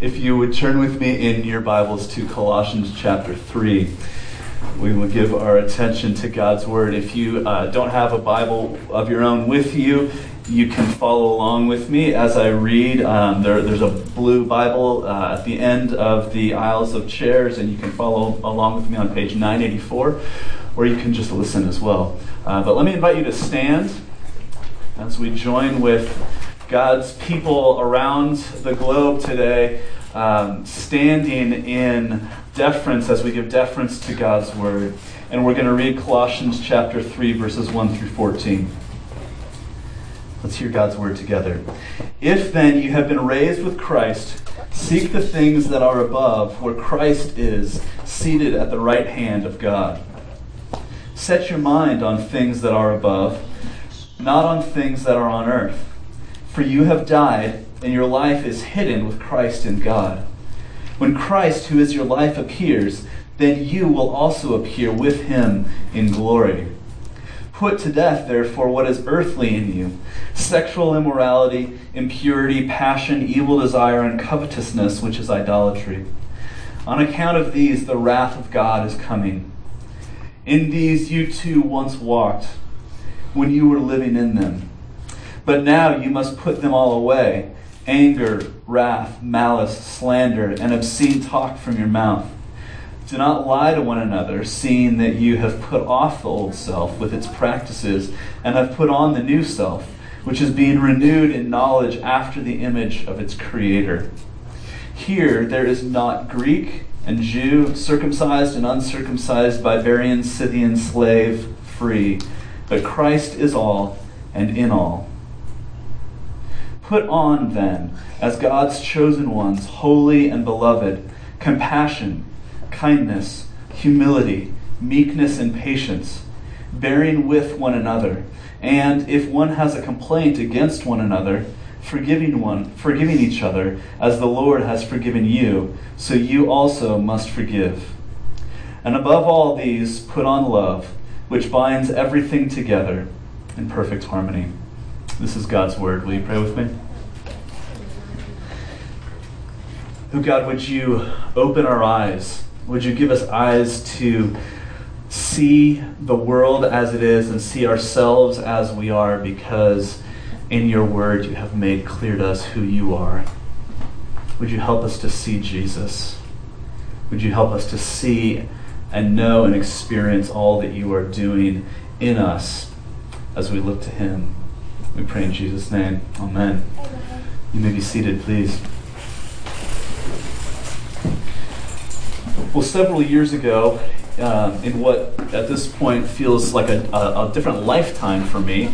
if you would turn with me in your Bibles to Colossians chapter 3. We will give our attention to God's Word. If you uh, don't have a Bible of your own with you, you can follow along with me as I read. Um, there, there's a blue Bible uh, at the end of the aisles of chairs, and you can follow along with me on page 984, or you can just listen as well. Uh, but let me invite you to stand as we join with God's people around the globe today, um, standing in deference as we give deference to God's word. And we're going to read Colossians chapter 3, verses 1 through 14. Let's hear God's word together. If then you have been raised with Christ, seek the things that are above, where Christ is, seated at the right hand of God. Set your mind on things that are above, not on things that are on earth. For you have died, and your life is hidden with Christ in God. When Christ, who is your life, appears, then you will also appear with him in glory. Put to death, therefore, what is earthly in you sexual immorality, impurity, passion, evil desire, and covetousness, which is idolatry. On account of these, the wrath of God is coming. In these you too once walked when you were living in them. But now you must put them all away anger, wrath, malice, slander, and obscene talk from your mouth. Do not lie to one another, seeing that you have put off the old self with its practices and have put on the new self, which is being renewed in knowledge after the image of its creator. Here there is not Greek and Jew, circumcised and uncircumcised, barbarian, Scythian, slave, free, but Christ is all and in all. Put on, then, as God's chosen ones, holy and beloved, compassion, kindness, humility, meekness, and patience, bearing with one another, and if one has a complaint against one another, forgiving one, forgiving each other, as the Lord has forgiven you, so you also must forgive. And above all these, put on love, which binds everything together in perfect harmony. This is God's word. Will you pray with me? Oh God, would you open our eyes? Would you give us eyes to see the world as it is and see ourselves as we are because in your word you have made clear to us who you are? Would you help us to see Jesus? Would you help us to see and know and experience all that you are doing in us as we look to him? We pray in Jesus' name. Amen. You may be seated, please. Well, several years ago, um, in what at this point feels like a, a, a different lifetime for me,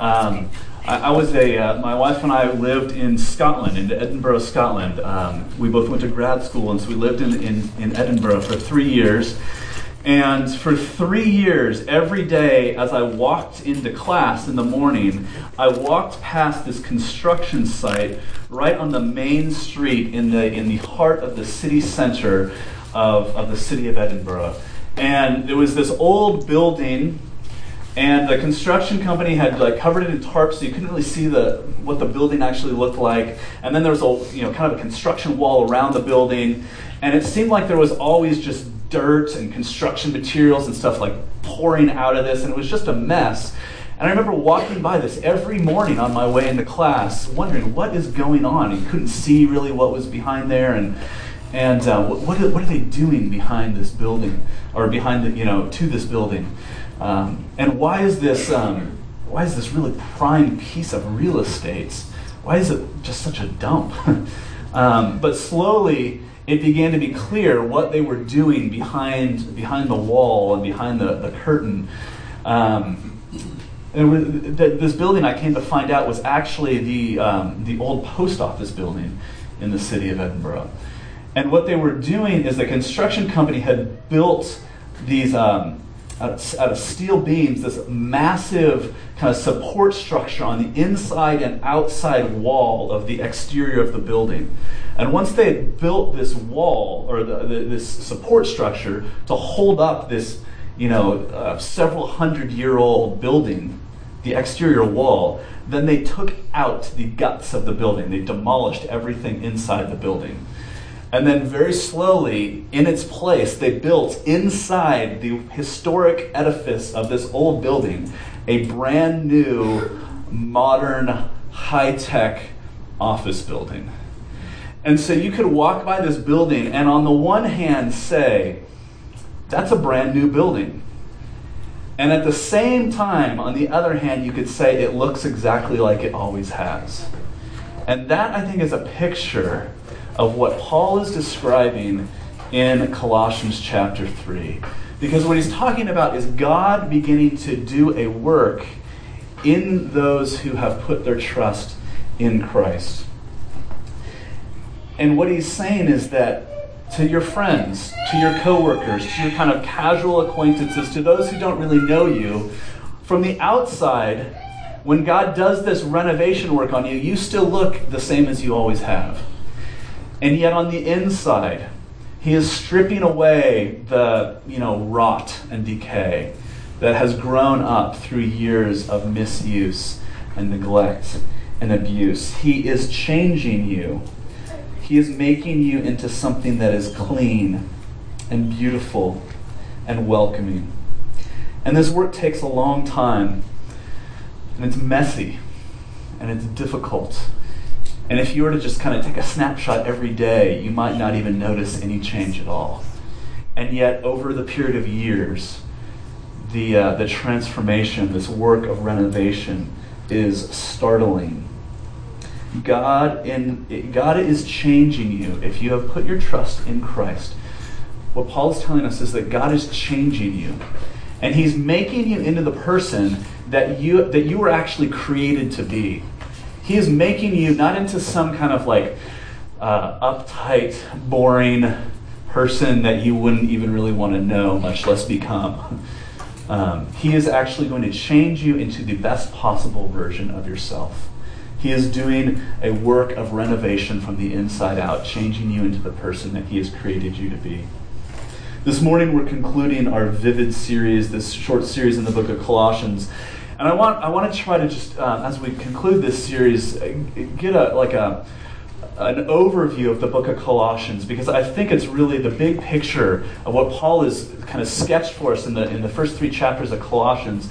um, I, I, was a, uh, my wife and I lived in Scotland, in Edinburgh, Scotland. Um, we both went to grad school, and so we lived in, in, in Edinburgh for three years. And for three years, every day as I walked into class in the morning, I walked past this construction site right on the main street in the, in the heart of the city center of, of the city of Edinburgh. And there was this old building, and the construction company had like covered it in tarps so you couldn't really see the what the building actually looked like. And then there was a you know kind of a construction wall around the building, and it seemed like there was always just dirt and construction materials and stuff like pouring out of this, and it was just a mess. And I remember walking by this every morning on my way into class, wondering what is going on. You couldn't see really what was behind there, and and uh, what, what are they doing behind this building, or behind the you know to this building? Um, and why is this um, why is this really prime piece of real estate? Why is it just such a dump? um, but slowly it began to be clear what they were doing behind behind the wall and behind the, the curtain. Um, and this building, I came to find out, was actually the um, the old post office building in the city of Edinburgh. And what they were doing is the construction company had built these um, out, of, steel beams, this massive kind of support structure on the inside and outside wall of the exterior of the building. And once they had built this wall or the, the, this support structure to hold up this, you know, uh, several hundred year old building, the exterior wall, then they took out the guts of the building. They demolished everything inside the building. And then, very slowly, in its place, they built inside the historic edifice of this old building a brand new, modern, high tech office building. And so you could walk by this building and, on the one hand, say, that's a brand new building. And at the same time, on the other hand, you could say it looks exactly like it always has. And that, I think, is a picture of what Paul is describing in Colossians chapter 3. Because what he's talking about is God beginning to do a work in those who have put their trust in Christ. And what he's saying is that to your friends, to your coworkers, to your kind of casual acquaintances, to those who don't really know you, from the outside, when God does this renovation work on you, you still look the same as you always have. And yet on the inside, he is stripping away the, you know, rot and decay that has grown up through years of misuse and neglect and abuse. He is changing you. He is making you into something that is clean and beautiful and welcoming. And this work takes a long time, and it's messy, and it's difficult, and if you were to just kind of take a snapshot every day, you might not even notice any change at all. And yet, over the period of years, the, uh, the transformation, this work of renovation, is startling. God, in, God is changing you if you have put your trust in Christ. What Paul is telling us is that God is changing you. And he's making you into the person that you, that you were actually created to be. He is making you not into some kind of like uh, uptight, boring person that you wouldn't even really want to know, much less become. Um, he is actually going to change you into the best possible version of yourself. He is doing a work of renovation from the inside out, changing you into the person that He has created you to be. This morning, we're concluding our Vivid series, this short series in the book of Colossians. And I want I want to try to just uh, as we conclude this series uh, get a like a an overview of the book of Colossians because I think it's really the big picture of what Paul has kind of sketched for us in the in the first three chapters of Colossians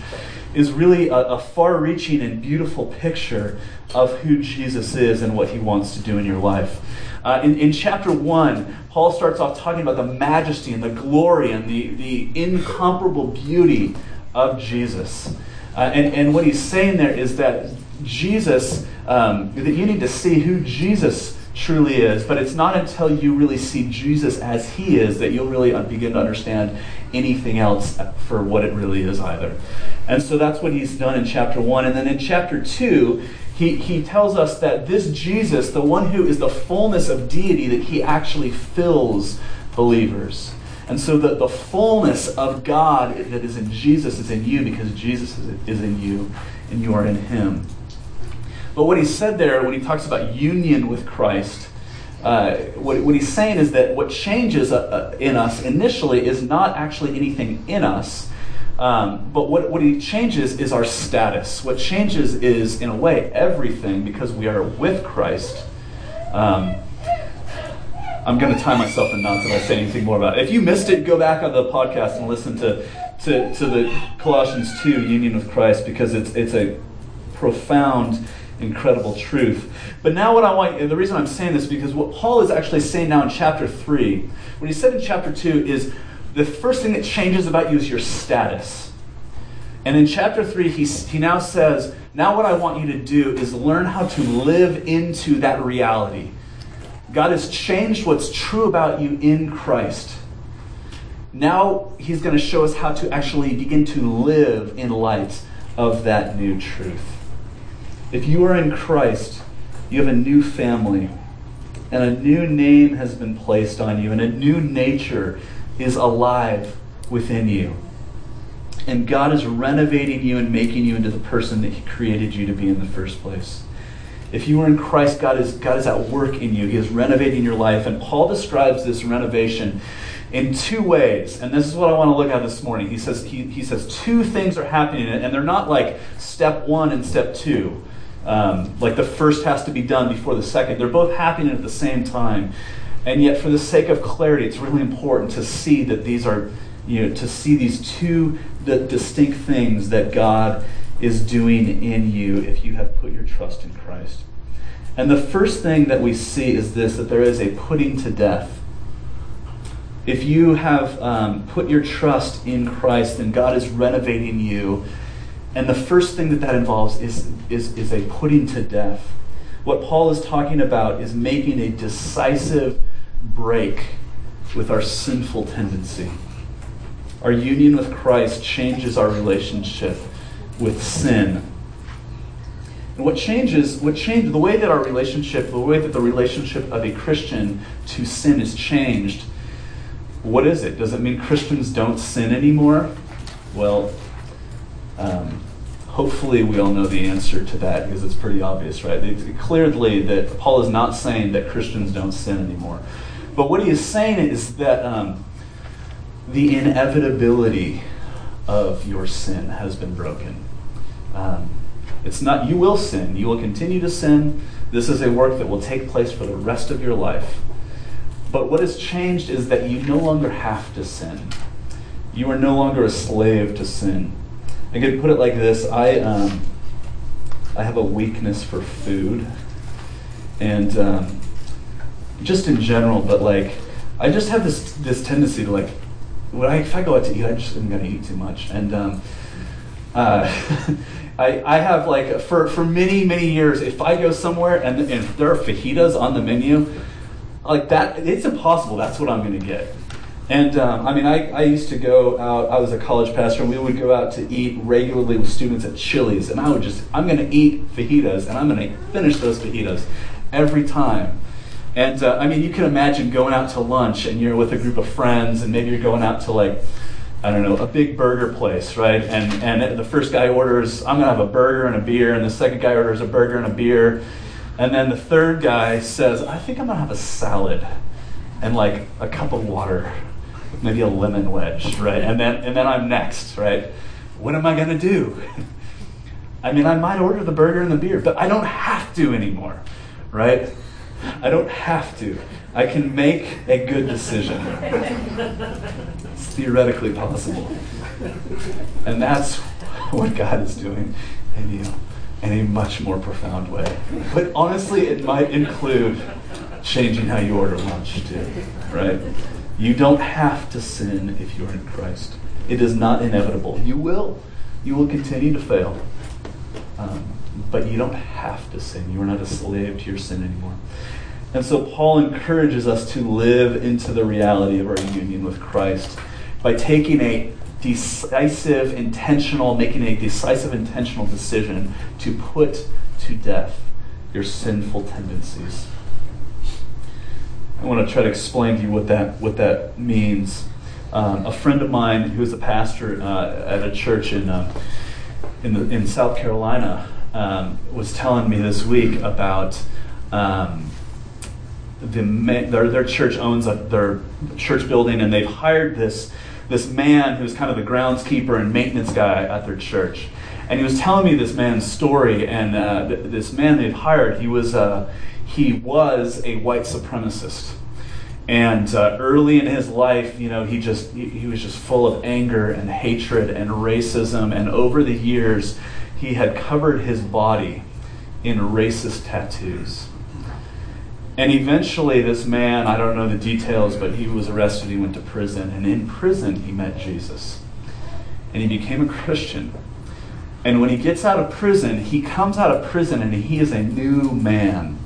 is really a, a far-reaching and beautiful picture of who Jesus is and what he wants to do in your life. Uh, in, in chapter 1, Paul starts off talking about the majesty and the glory and the, the incomparable beauty of Jesus. Uh, and, and what he's saying there is that Jesus, um, that you need to see who Jesus truly is, but it's not until you really see Jesus as he is that you'll really begin to understand anything else for what it really is either. And so that's what he's done in chapter 1. And then in chapter 2, he, he tells us that this Jesus, the one who is the fullness of deity, that he actually fills believers. And so the, the fullness of God that is in Jesus is in you because Jesus is, is in you and you are in him. But what he said there when he talks about union with Christ, uh, what, what, he's saying is that what changes uh, uh, in us initially is not actually anything in us, um, but what, what he changes is our status. What changes is, in a way, everything because we are with Christ. Um, I'm going to tie myself in knots if I say anything more about it. If you missed it, go back on the podcast and listen to, to, to the Colossians 2 union with Christ because it's, it's a profound, incredible truth. But now, what I want, the reason I'm saying this because what Paul is actually saying now in chapter 3, what he said in chapter 2 is the first thing that changes about you is your status. And in chapter 3, he, he now says, Now what I want you to do is learn how to live into that reality God has changed what's true about you in Christ. Now he's going to show us how to actually begin to live in light of that new truth. If you are in Christ, you have a new family, and a new name has been placed on you, and a new nature is alive within you. And God is renovating you and making you into the person that He created you to be in the first place. If you are in Christ, God is, God is at work in you. He is renovating your life. And Paul describes this renovation in two ways. And this is what I want to look at this morning. He says, he, he says two things are happening, and they're not like step one and step two. Um, like the first has to be done before the second. They're both happening at the same time. And yet, for the sake of clarity, it's really important to see that these are, you know, to see these two the distinct things that God is doing in you if you have put your trust in Christ. And the first thing that we see is this that there is a putting to death. If you have um, put your trust in Christ, then God is renovating you. And the first thing that that involves is, is, is a putting to death. What Paul is talking about is making a decisive break with our sinful tendency. Our union with Christ changes our relationship with sin. And what changes, what changes, the way that our relationship, the way that the relationship of a Christian to sin is changed, what is it? Does it mean Christians don't sin anymore? Well, um, hopefully we all know the answer to that because it's pretty obvious, right? It's clearly that Paul is not saying that Christians don't sin anymore. But what he is saying is that um, the inevitability of your sin has been broken. Um, it's not, you will sin. You will continue to sin. This is a work that will take place for the rest of your life. But what has changed is that you no longer have to sin. You are no longer a slave to sin. I could put it like this I, um, I have a weakness for food. And um, just in general, but like, I just have this, this tendency to like, when I, if I go out to eat, I just am going to eat too much. And um, uh, I, I have like for, for many many years if i go somewhere and, and if there are fajitas on the menu like that it's impossible that's what i'm going to get. And um, i mean I, I used to go out i was a college pastor and we would go out to eat regularly with students at chili's and i would just i'm going to eat fajitas and i'm going to finish those fajitas every time. And uh, i mean you can imagine going out to lunch and you're with a group of friends and maybe you're going out to like I don't know, a big burger place, right? And and the first guy orders, I'm gonna have a burger and a beer, and the second guy orders a burger and a beer, and then the third guy says, I think I'm gonna have a salad and like a cup of water, maybe a lemon wedge, right? And then and then I'm next, right? What am I gonna do? I mean, I might order the burger and the beer, but I don't have to anymore, right? I don't have to. I can make a good decision. Theoretically possible. And that's what God is doing in you in a much more profound way. But honestly, it might include changing how you order lunch too, right? You don't have to sin if you're in Christ. It is not inevitable. You will. You will continue to fail. Um, but you don't have to sin. You are not a slave to your sin anymore. And so Paul encourages us to live into the reality of our union with Christ by taking a decisive, intentional, making a decisive, intentional decision to put to death your sinful tendencies. I want to try to explain to you what that, what that means. Um, a friend of mine who's a pastor uh, at a church in, uh, in, the, in South Carolina um, was telling me this week about um, the their, their church owns a, their church building, and they've hired this this man who's kind of the groundskeeper and maintenance guy at their church. And he was telling me this man's story, and uh, th- this man they've hired, he was uh, he was a white supremacist. And uh, early in his life, you know, he just he, he was just full of anger and hatred and racism. And over the years, he had covered his body in racist tattoos. And eventually, this man, I don't know the details, but he was arrested. He went to prison. And in prison, he met Jesus. And he became a Christian. And when he gets out of prison, he comes out of prison and he is a new man.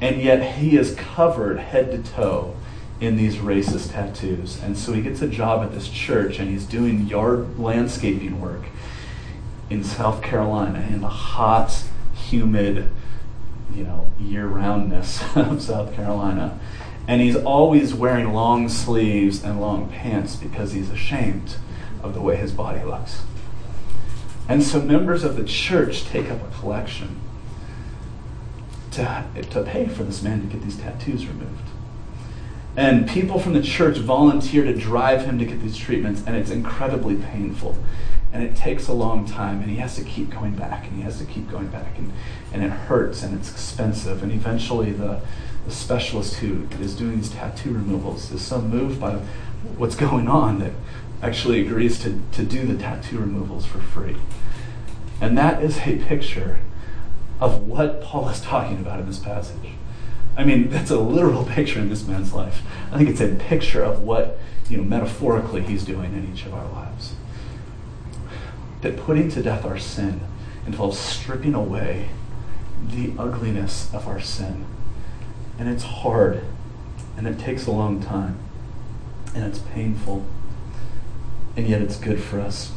And yet, he is covered head to toe in these racist tattoos. And so he gets a job at this church and he's doing yard landscaping work in South Carolina in the hot, humid, you know, year roundness of South Carolina. And he's always wearing long sleeves and long pants because he's ashamed of the way his body looks. And so members of the church take up a collection to, to pay for this man to get these tattoos removed. And people from the church volunteer to drive him to get these treatments, and it's incredibly painful and it takes a long time and he has to keep going back and he has to keep going back and, and it hurts and it's expensive and eventually the, the specialist who is doing these tattoo removals is so moved by what's going on that actually agrees to, to do the tattoo removals for free. And that is a picture of what Paul is talking about in this passage. I mean, that's a literal picture in this man's life. I think it's a picture of what, you know, metaphorically he's doing in each of our lives. That putting to death our sin involves stripping away the ugliness of our sin. And it's hard, and it takes a long time, and it's painful, and yet it's good for us.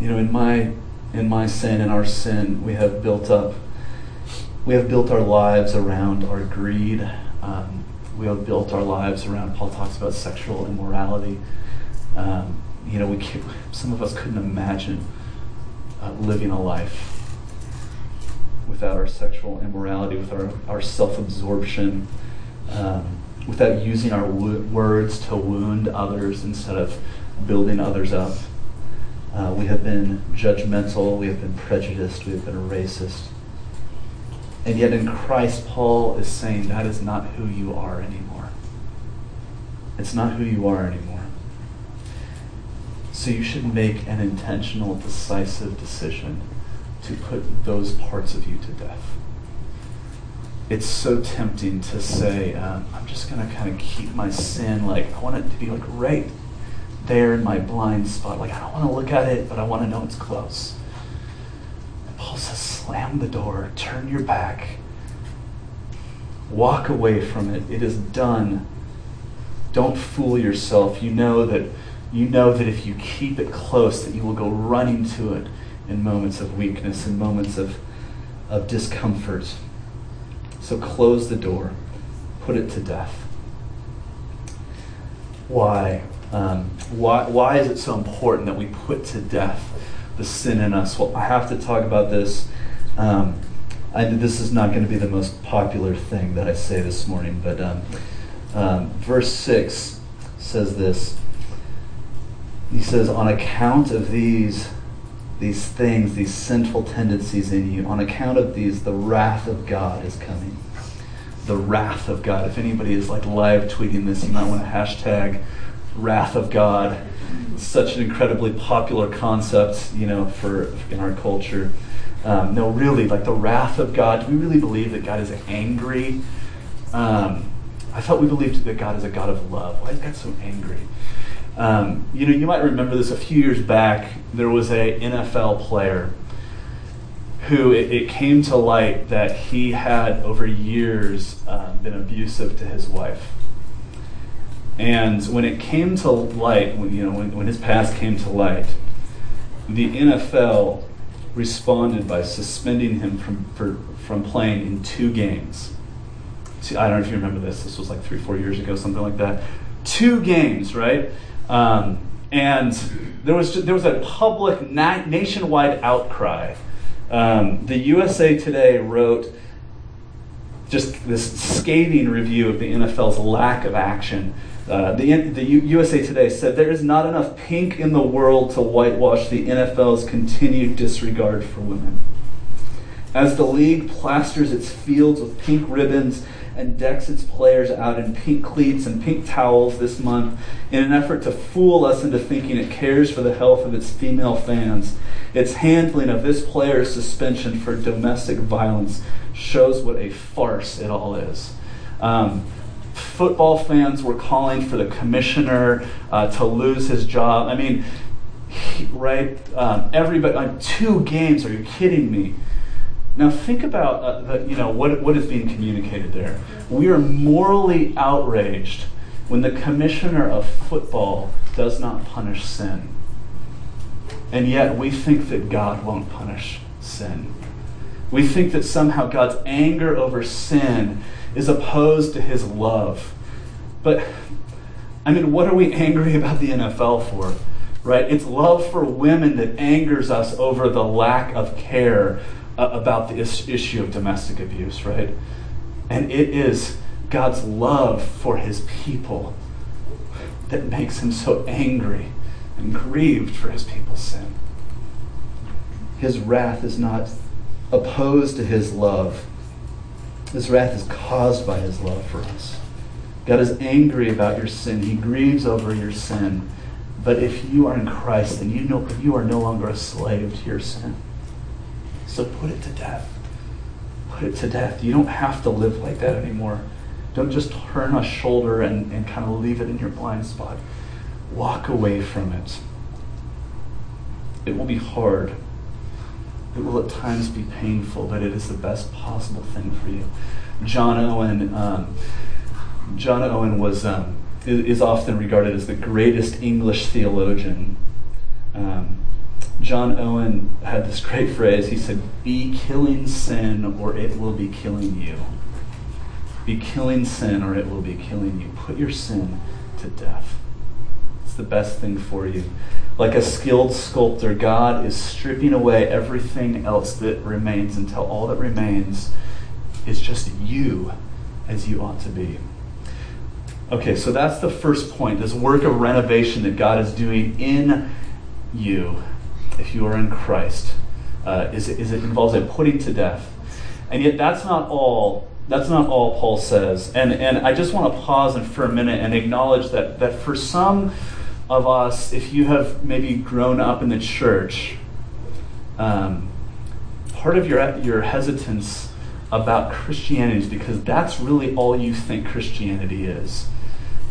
You know, in my in my sin and our sin, we have built up, we have built our lives around our greed. Um, we have built our lives around. Paul talks about sexual immorality. Um, you know, we some of us couldn't imagine uh, living a life without our sexual immorality, with our, our self absorption, um, without using our words to wound others instead of building others up. Uh, we have been judgmental, we have been prejudiced, we have been racist. And yet in Christ, Paul is saying that is not who you are anymore. It's not who you are anymore. So you should make an intentional, decisive decision to put those parts of you to death. It's so tempting to say, um, I'm just going to kind of keep my sin, like, I want it to be like right there in my blind spot. Like, I don't want to look at it, but I want to know it's close. And Paul says, slam the door, turn your back, walk away from it. It is done. Don't fool yourself. You know that you know that if you keep it close, that you will go running to it in moments of weakness, in moments of, of discomfort. So close the door, put it to death. Why? Um, why, why is it so important that we put to death the sin in us? Well, I have to talk about this. Um, this is not going to be the most popular thing that I say this morning, but um, um verse 6 says this. He says, On account of these these things, these sinful tendencies in you. On account of these, the wrath of God is coming. The wrath of God. If anybody is like live tweeting this, you might want to hashtag wrath of God. It's such an incredibly popular concept, you know, for in our culture. Um, no, really, like the wrath of God. Do we really believe that God is angry? Um, I thought we believed that God is a God of love. Why is God so angry? Um, you know, you might remember this a few years back. There was a NFL player who it, it came to light that he had over years um, been abusive to his wife. And when it came to light, when, you know, when, when his past came to light, the NFL responded by suspending him from, for, from playing in two games. See, I don't know if you remember this. This was like three, four years ago, something like that. Two games, right? Um, and there was, there was a public na- nationwide outcry. Um, the USA Today wrote just this scathing review of the NFL's lack of action. Uh, the, the USA Today said there is not enough pink in the world to whitewash the NFL's continued disregard for women. As the league plasters its fields with pink ribbons and decks its players out in pink cleats and pink towels this month in an effort to fool us into thinking it cares for the health of its female fans. Its handling of this player's suspension for domestic violence shows what a farce it all is. Um, football fans were calling for the commissioner uh, to lose his job. I mean, right? Um, everybody, like two games. Are you kidding me? Now think about uh, the, you know what, what is being communicated there. We are morally outraged when the commissioner of football does not punish sin. And yet we think that God won't punish sin. We think that somehow God's anger over sin is opposed to his love. But I mean, what are we angry about the NFL for? Right? It's love for women that angers us over the lack of care Uh, about the is- issue of domestic abuse, right? And it is God's love for his people that makes him so angry and grieved for his people's sin. His wrath is not opposed to his love. His wrath is caused by his love for us. God is angry about your sin. He grieves over your sin. But if you are in Christ, then you know you are no longer a slave to your sin. So put it to death. Put it to death. You don't have to live like that anymore. Don't just turn a shoulder and, and kind of leave it in your blind spot. Walk away from it. It will be hard. It will at times be painful, but it is the best possible thing for you. John Owen, um, John Owen was um, is often regarded as the greatest English theologian. Um, John Owen had this great phrase. He said, "Be killing sin, or it will be killing you." Be killing sin, or it will be killing you. Put your sin to death. It's the best thing for you. Like a skilled sculptor, God is stripping away everything else that remains until all that remains is just you as you ought to be. Okay, so that's the first point this work of renovation that God is doing in you if you are in Christ. Uh, is, is it involves a putting to death. And yet, that's not all. That's not all Paul says. And, and I just want to pause and for a minute and acknowledge that, that for some of us, if you have maybe grown up in the church, um, part of your, your hesitance about Christianity is because that's really all you think Christianity is.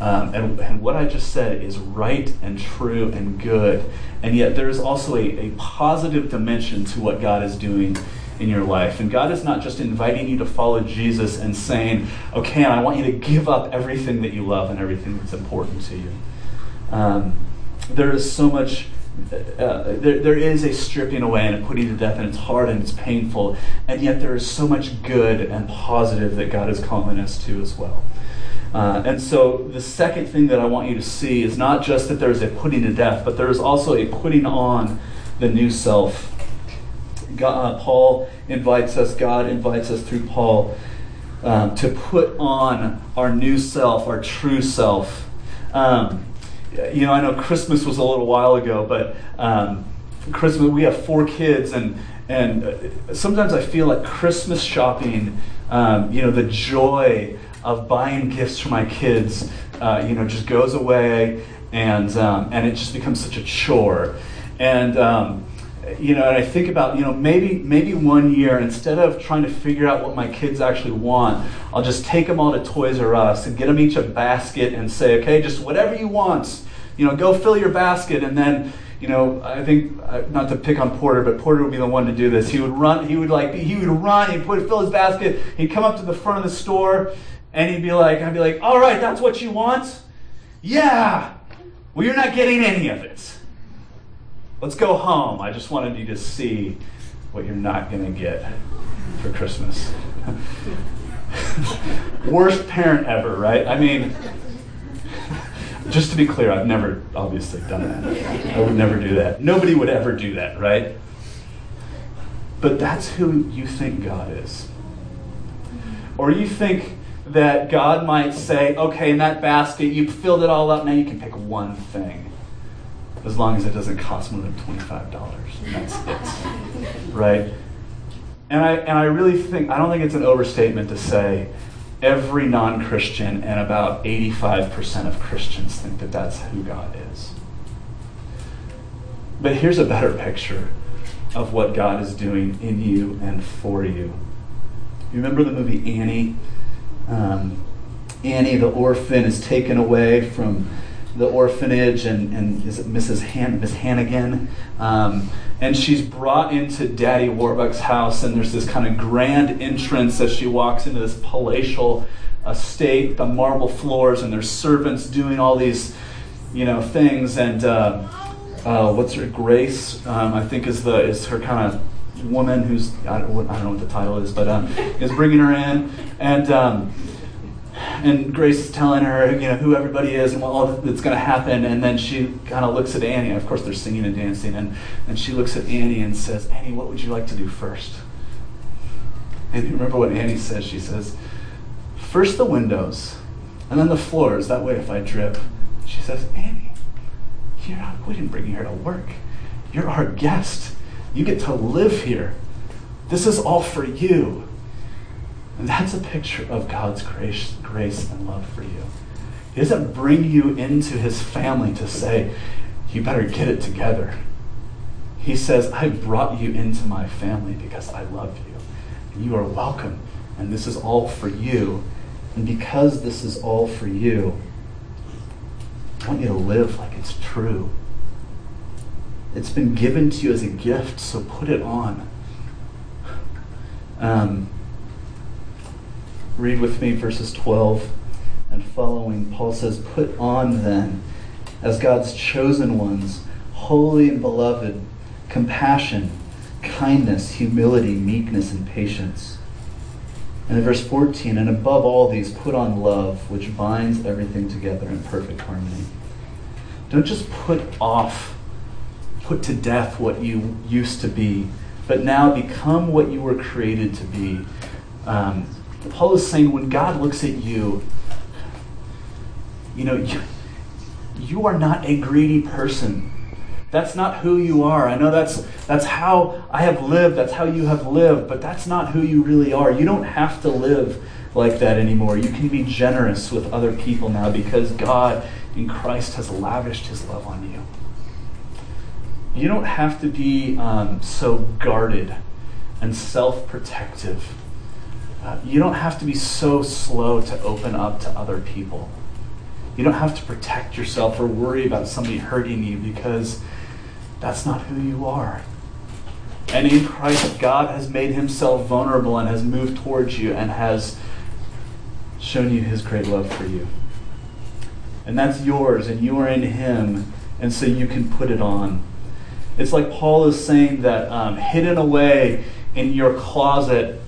Um, and, and, what I just said is right and true and good. And yet there is also a, a positive dimension to what God is doing in your life. And God is not just inviting you to follow Jesus and saying, okay, I want you to give up everything that you love and everything that's important to you. Um, there is so much, uh, there, there is a stripping away and a putting to death, and it's hard and it's painful. And yet there is so much good and positive that God is calling us to as well. Uh, and so the second thing that I want you to see is not just that there's a putting to death, but there is also a putting on the new self. God, uh, Paul invites us, God invites us through Paul um, to put on our new self, our true self. Um, you know, I know Christmas was a little while ago, but um, Christmas, we have four kids, and, and uh, sometimes I feel like Christmas shopping, um, you know, the joy of buying gifts for my kids, uh, you know, just goes away, and um, and it just becomes such a chore. And um, you know, and I think about you know maybe maybe one year instead of trying to figure out what my kids actually want, I'll just take them all to Toys R Us and get them each a basket and say, okay, just whatever you want, you know, go fill your basket, and then you know, I think not to pick on Porter, but Porter would be the one to do this. He would run. He would like he would run. He'd put fill his basket. He'd come up to the front of the store, and he'd be like, I'd be like, all right, that's what you want? Yeah. Well, you're not getting any of it. Let's go home. I just wanted you to see what you're not going to get for Christmas. Worst parent ever, right? I mean, just to be clear, I've never obviously done that. I would never do that. Nobody would ever do that, right? But that's who you think God is. Or you think that God might say, okay, in that basket, you filled it all up, now you can pick one thing. As long as it doesn't cost more than $25. And that's it. Right? And I, and I really think, I don't think it's an overstatement to say every non Christian and about 85% of Christians think that that's who God is. But here's a better picture of what God is doing in you and for you. You remember the movie Annie? Um, Annie, the orphan, is taken away from the orphanage, and, and is it Mrs. Han- Miss Hannigan? Um, and she's brought into Daddy Warbucks' house, and there's this kind of grand entrance as she walks into this palatial estate, the marble floors, and there's servants doing all these, you know, things. And uh, uh, what's her Grace? Um, I think is the is her kind of woman who's I don't, I don't, know what the title is, but um, is bringing her in, and um, and Grace is telling her you know who everybody is and what all that's going to happen, and then she kind of looks at Annie. Of course, they're singing and dancing, and and she looks at Annie and says, "Annie, what would you like to do first? And you remember what Annie says? She says, first the windows, and then the floors. That way, if I drip, she says, Annie, you're, not, we didn't bring you here to work. You're our guest. You get to live here. This is all for you. And that's a picture of God's grace, grace and love for you. He doesn't bring you into his family to say, you better get it together. He says, I brought you into my family because I love you. And you are welcome. And this is all for you. And because this is all for you, I want you to live like it's true. It's been given to you as a gift, so put it on. Um, read with me verses 12 and following. Paul says, Put on then, as God's chosen ones, holy and beloved, compassion, kindness, humility, meekness, and patience. And in verse 14, and above all these, put on love, which binds everything together in perfect harmony. Don't just put off, put to death what you used to be, but now become what you were created to be. Um, Paul is saying when God looks at you, you know, you, you are not a greedy person. That's not who you are. I know that's that's how I have lived, that's how you have lived, but that's not who you really are. You don't have to live like that anymore. You can be generous with other people now because God in Christ has lavished his love on you. You don't have to be um, so guarded and self protective. Uh, you don't have to be so slow to open up to other people. You don't have to protect yourself or worry about somebody hurting you because that's not who you are. And in Christ, God has made himself vulnerable and has moved towards you and has shown you his great love for you. And that's yours, and you are in him, and so you can put it on. It's like Paul is saying that um, hidden away in your closet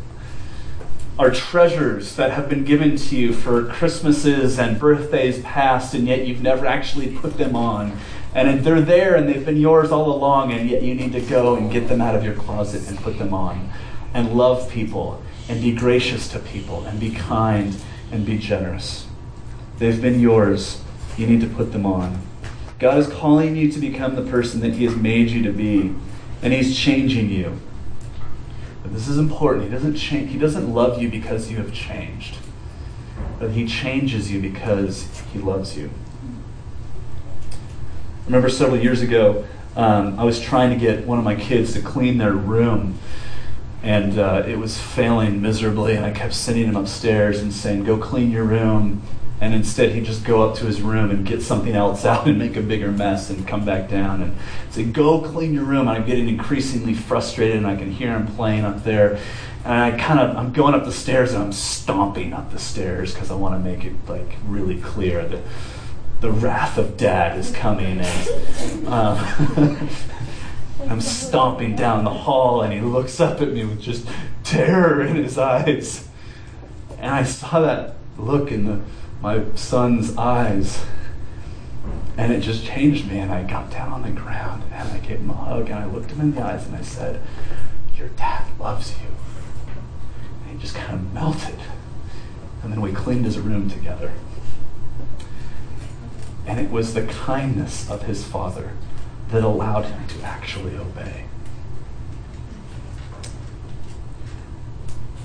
are treasures that have been given to you for Christmases and birthdays past, and yet you've never actually put them on. And they're there and they've been yours all along, and yet you need to go and get them out of your closet and put them on. And love people, and be gracious to people, and be kind, and be generous. They've been yours. You need to put them on. God is calling you to become the person that He has made you to be, and He's changing you. But this is important. He doesn't change. He doesn't love you because you have changed, but He changes you because He loves you. I remember several years ago, um, I was trying to get one of my kids to clean their room, and uh, it was failing miserably. And I kept sending him upstairs and saying, "Go clean your room." And instead, he'd just go up to his room and get something else out and make a bigger mess and come back down and say, Go clean your room. And I'm getting increasingly frustrated and I can hear him playing up there. And I kind of, I'm going up the stairs and I'm stomping up the stairs because I want to make it like really clear that the wrath of dad is coming. And um, I'm stomping down the hall and he looks up at me with just terror in his eyes. And I saw that look in the my son's eyes. And it just changed me. And I got down on the ground and I gave him a hug and I looked him in the eyes and I said, Your dad loves you. And he just kind of melted. And then we cleaned his room together. And it was the kindness of his father that allowed him to actually obey.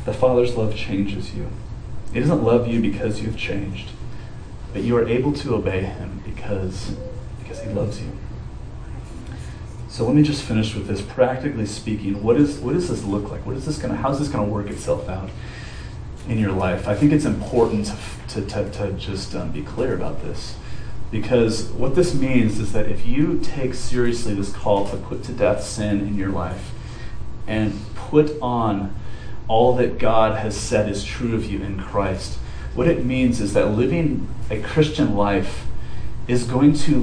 The Father's love changes you. He doesn't love you because you've changed, but you are able to obey him because, because he loves you. So let me just finish with this. Practically speaking, what, is, what does this look like? What is this gonna, how's this going to work itself out in your life? I think it's important to, to, to, just um, be clear about this. Because what this means is that if you take seriously this call to put to death sin in your life and put on all that God has said is true of you in Christ. What it means is that living a Christian life is going to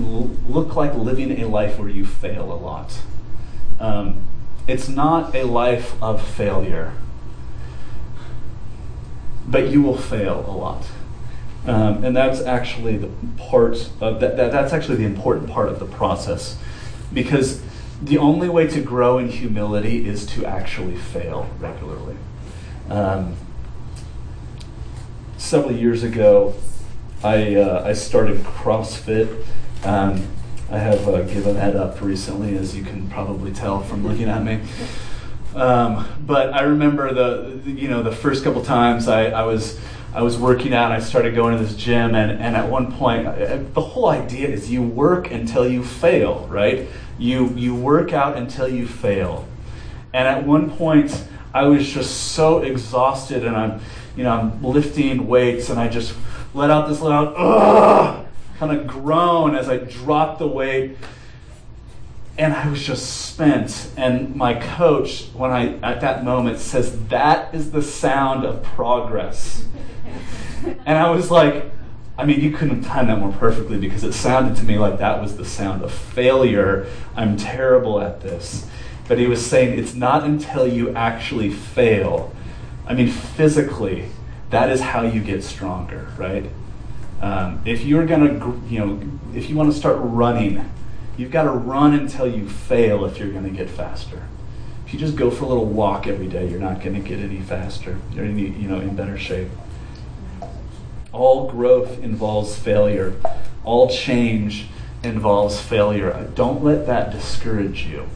look like living a life where you fail a lot. Um, it's not a life of failure, but you will fail a lot. Um, and that's actually the part of that, that, that's actually the important part of the process because the only way to grow in humility is to actually fail regularly. Um, several years ago, I, uh, I started CrossFit. Um, I have uh, given that up recently, as you can probably tell from looking at me. Um, but I remember the, the, you know the first couple times I, I was I was working out. I started going to this gym, and, and at one point, the whole idea is you work until you fail, right? You you work out until you fail. And at one point, I was just so exhausted, and I'm you know I'm lifting weights, and I just let out this loud kind of groan as I dropped the weight and I was just spent. And my coach, when I at that moment, says, That is the sound of progress. and I was like, I mean, you couldn't have timed that more perfectly because it sounded to me like that was the sound of failure. I'm terrible at this. But he was saying it's not until you actually fail. I mean, physically, that is how you get stronger, right? Um, if you're to, you know, if you want to start running, You've got to run until you fail if you're to get faster. If you just go for a little walk every day, you're not to get any faster. You're any, you know, in better shape. All growth involves failure. All change involves failure. Don't let that discourage you.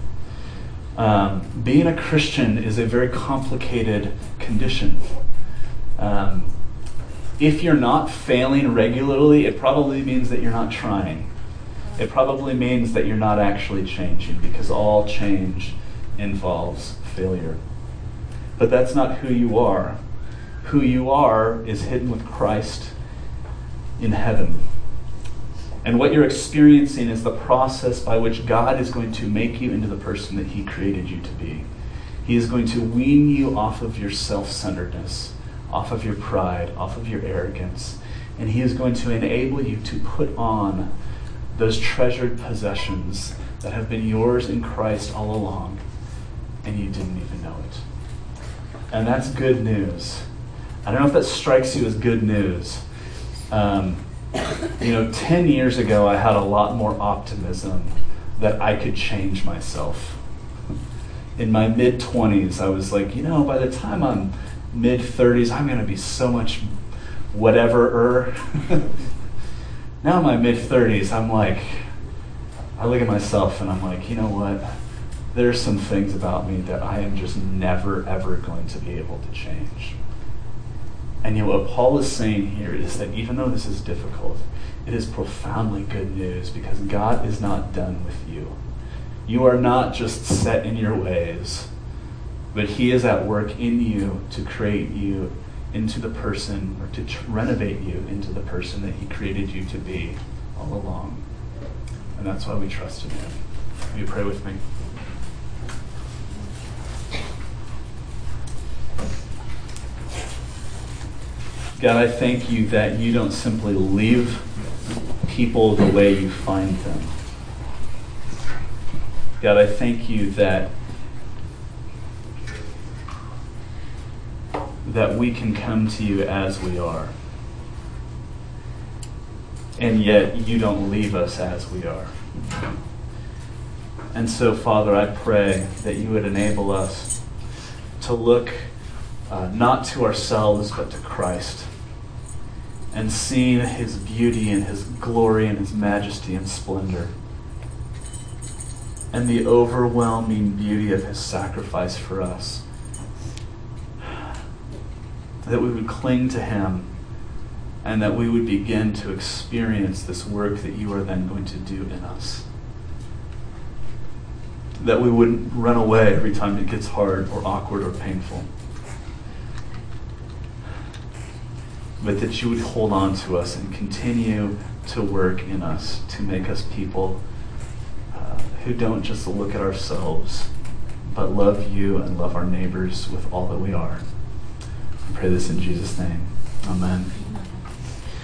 Um, being a Christian is a very complicated condition. Um, if you're not failing regularly, it probably means that you're not trying it probably means that you're not actually changing because all change involves failure. But that's not who you are. Who you are is hidden with Christ in heaven. And what you're experiencing is the process by which God is going to make you into the person that He created you to be. He is going to wean you off of your self centeredness, off of your pride, off of your arrogance, and He is going to enable you to put on those treasured possessions that have been yours in Christ all along, and you didn't even know it. And that's good news. I don't know if that strikes you as good news. Um, you know, 10 years ago, I had a lot more optimism that I could change myself. In my mid 20s, I was like, you know, by the time I'm mid 30s, I'm going to be so much whatever now in my mid 30s, I'm like, I look at myself and I'm like, you know what? There's some things about me that I am just never, ever going to be able to change. And yet, what Paul is saying here is that even though this is difficult, it is profoundly good news because God is not done with you. You are not just set in your ways, but He is at work in you to create you into the person or to renovate you into the person that He created you to be all along. And that's why we trust in Him. Will you pray with me? God, I thank you that you don't simply leave people the way you find them. God, I thank you that that we can come to you as we are. And yet you don't leave us as we are. And so, Father, I pray that you would enable us to look uh, not to ourselves, but to Christ. And see his beauty and his glory and his majesty and splendor. And the overwhelming beauty of his sacrifice for us that we would cling to Him and that we would begin to experience this work that you are then going to do in us. That we wouldn't run away every time it gets hard or awkward or painful. But that you would hold on to us and continue to work in us to make us people uh, who don't just look at ourselves, but love you and love our neighbors with all that we are I pray this in Jesus' name. Amen.